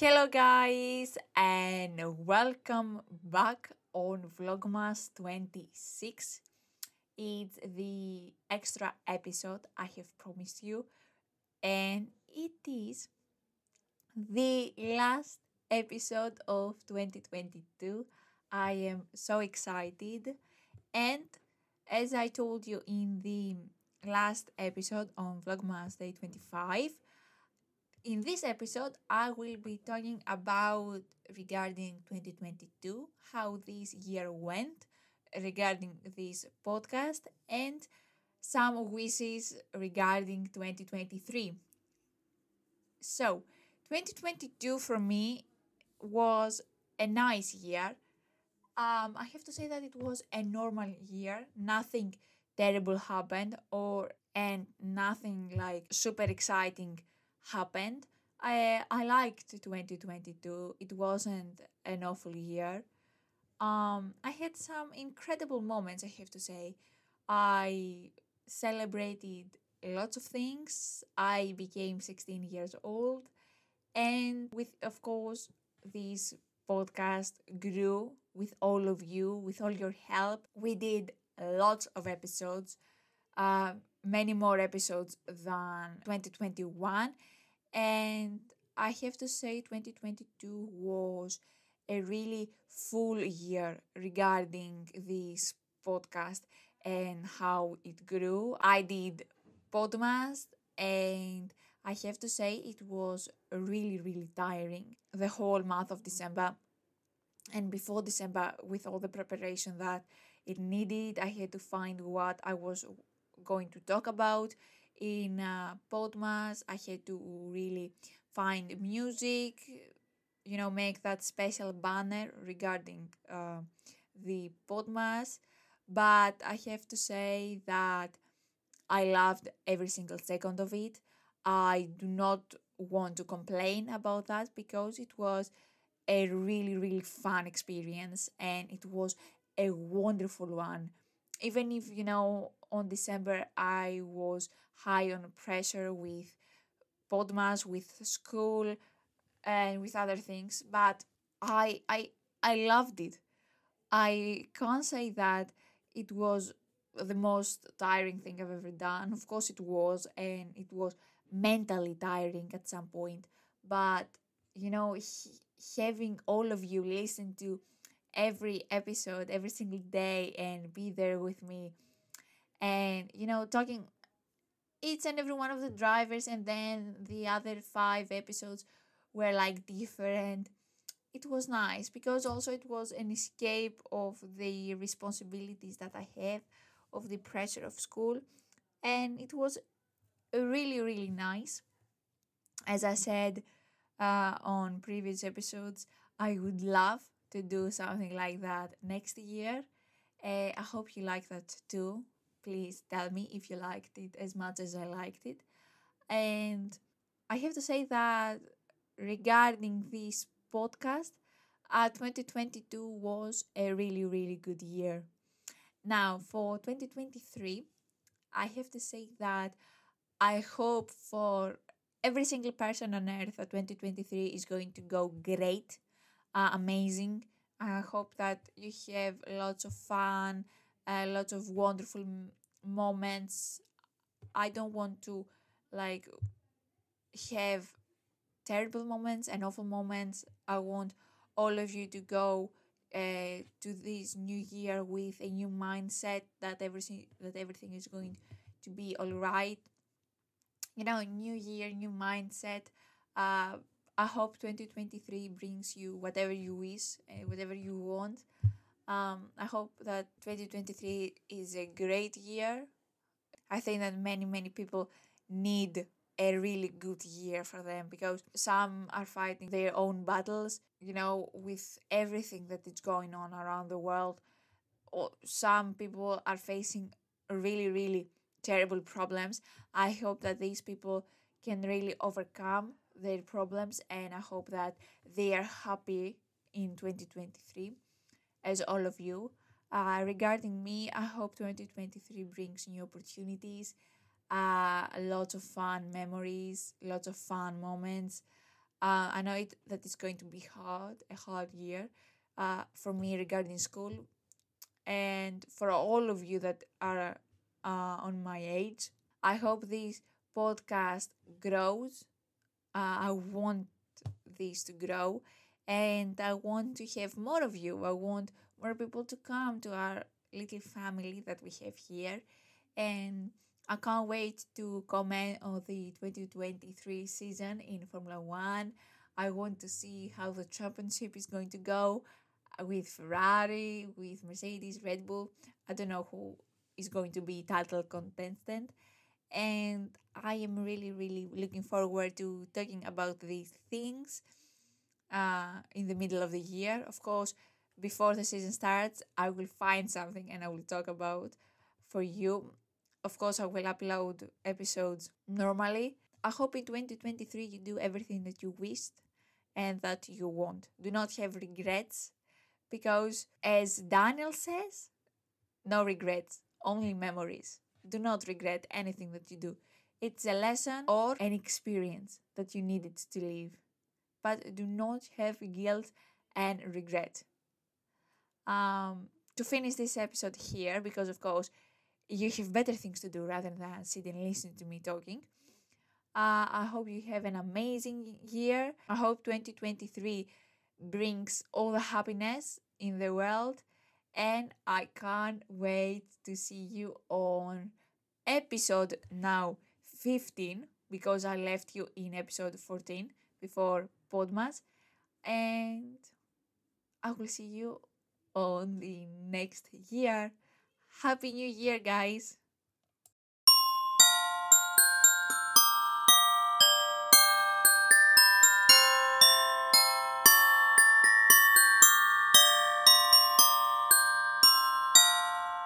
Hello, guys, and welcome back on Podmas 26. It's the extra episode I have promised you, and it is the last episode of 2022. I am so excited, and as I told you in the last episode on Podmas Day 25, in this episode, I will be talking about regarding 2022, how this year went regarding this podcast, and some wishes regarding 2023. So, 2022 for me was a nice year. Um, I have to say that it was a normal year. Nothing terrible happened, or and nothing like super exciting happened. I I liked 2022. It wasn't an awful year. Um, I had some incredible moments. I have to say, I celebrated lots of things. I became 16 years old, and with of course this podcast grew with all of you, with all your help. We did lots of episodes. Uh, many more episodes than 2021 and i have to say 2022 was a really full year regarding this podcast and how it grew. I did podmas and i have to say it was really really tiring the whole month of december. And before december with all the preparation that it needed i had to find what i was going to talk about in uh, Podmas. I had to really find music, you know, make that special banner regarding uh, the Podmas. But I have to say that I loved every single second of it. I do not want to complain about that because it was a really, really fun experience and it was a wonderful one. Even if, you know, on December I was high on pressure with Podmas, with school, and with other things. But I I I loved it. I can't say that it was the most tiring thing I've ever done. Of course, it was, and it was mentally tiring at some point. But you know, having all of you listen to every episode every single day and be there with me. And you know talking each and every one of the drivers and then the other five episodes were like different. It was nice because also it was an escape of the responsibilities that i have of the pressure of school. And it was really really nice. As i said uh, on previous episodes i would love to do something like that next year uh, i hope you like that too please tell me if you liked it as much as I liked it. And I have to say that regarding this podcast, uh, 2022 was a really, really good year. Now, for 2023, I have to say that I hope for every single person on earth that 2023 is going to go great, uh, amazing. I hope that you have lots of fun, a lot of wonderful moments. I don't want to like have terrible moments and awful moments. I want all of you to go uh, to this new year with a new mindset that everything that everything is going to be all right you know new year new mindset uh, i hope 2023 brings you whatever you wish uh, whatever you want um, I hope that 2023 is a great year. I think that many, many people need a really good year for them because some are fighting their own battles, you know, with everything that is going on around the world. Or some people are facing really, really terrible problems. I hope that these people can really overcome their problems and I hope that they are happy in 2023 as all of you. Uh, regarding me, I hope 2023 brings new opportunities, uh, lots of fun memories, lots of fun moments. Uh, I know it, that it's going to be hard, a hard year uh, for me regarding school, and for all of you that are uh, on my age. I hope this podcast grows. Uh, I want this to grow, and I want to have more of you. I want more people to come to our little family that we have here, and I can't wait to comment on the 2023 season in Formula One. I want to see how the championship is going to go with Ferrari, with Mercedes, Red Bull. I don't know who is going to be title contestant. And I am really, really looking forward to talking about these things uh, in the middle of the year. Of course, before the season starts, I will find something and I will talk about for you of course, I will upload episodes normally. I hope in 2023 you do everything that you wished and that you want. Do not have regrets because, as Daniel says, no regrets, only memories. Do not regret anything that you do. It's a lesson or an experience that you needed to live. But do not have guilt and regret. Um, to finish this episode here, because of course you have better things to do rather than sit and listen to me talking. Uh, I hope you have an amazing year. I hope 2023 brings all the happiness in the world. And I can't wait to see you on episode now 15 because I left you in episode 14 before Podmas. And I will see you on the next year. Happy New Year, guys!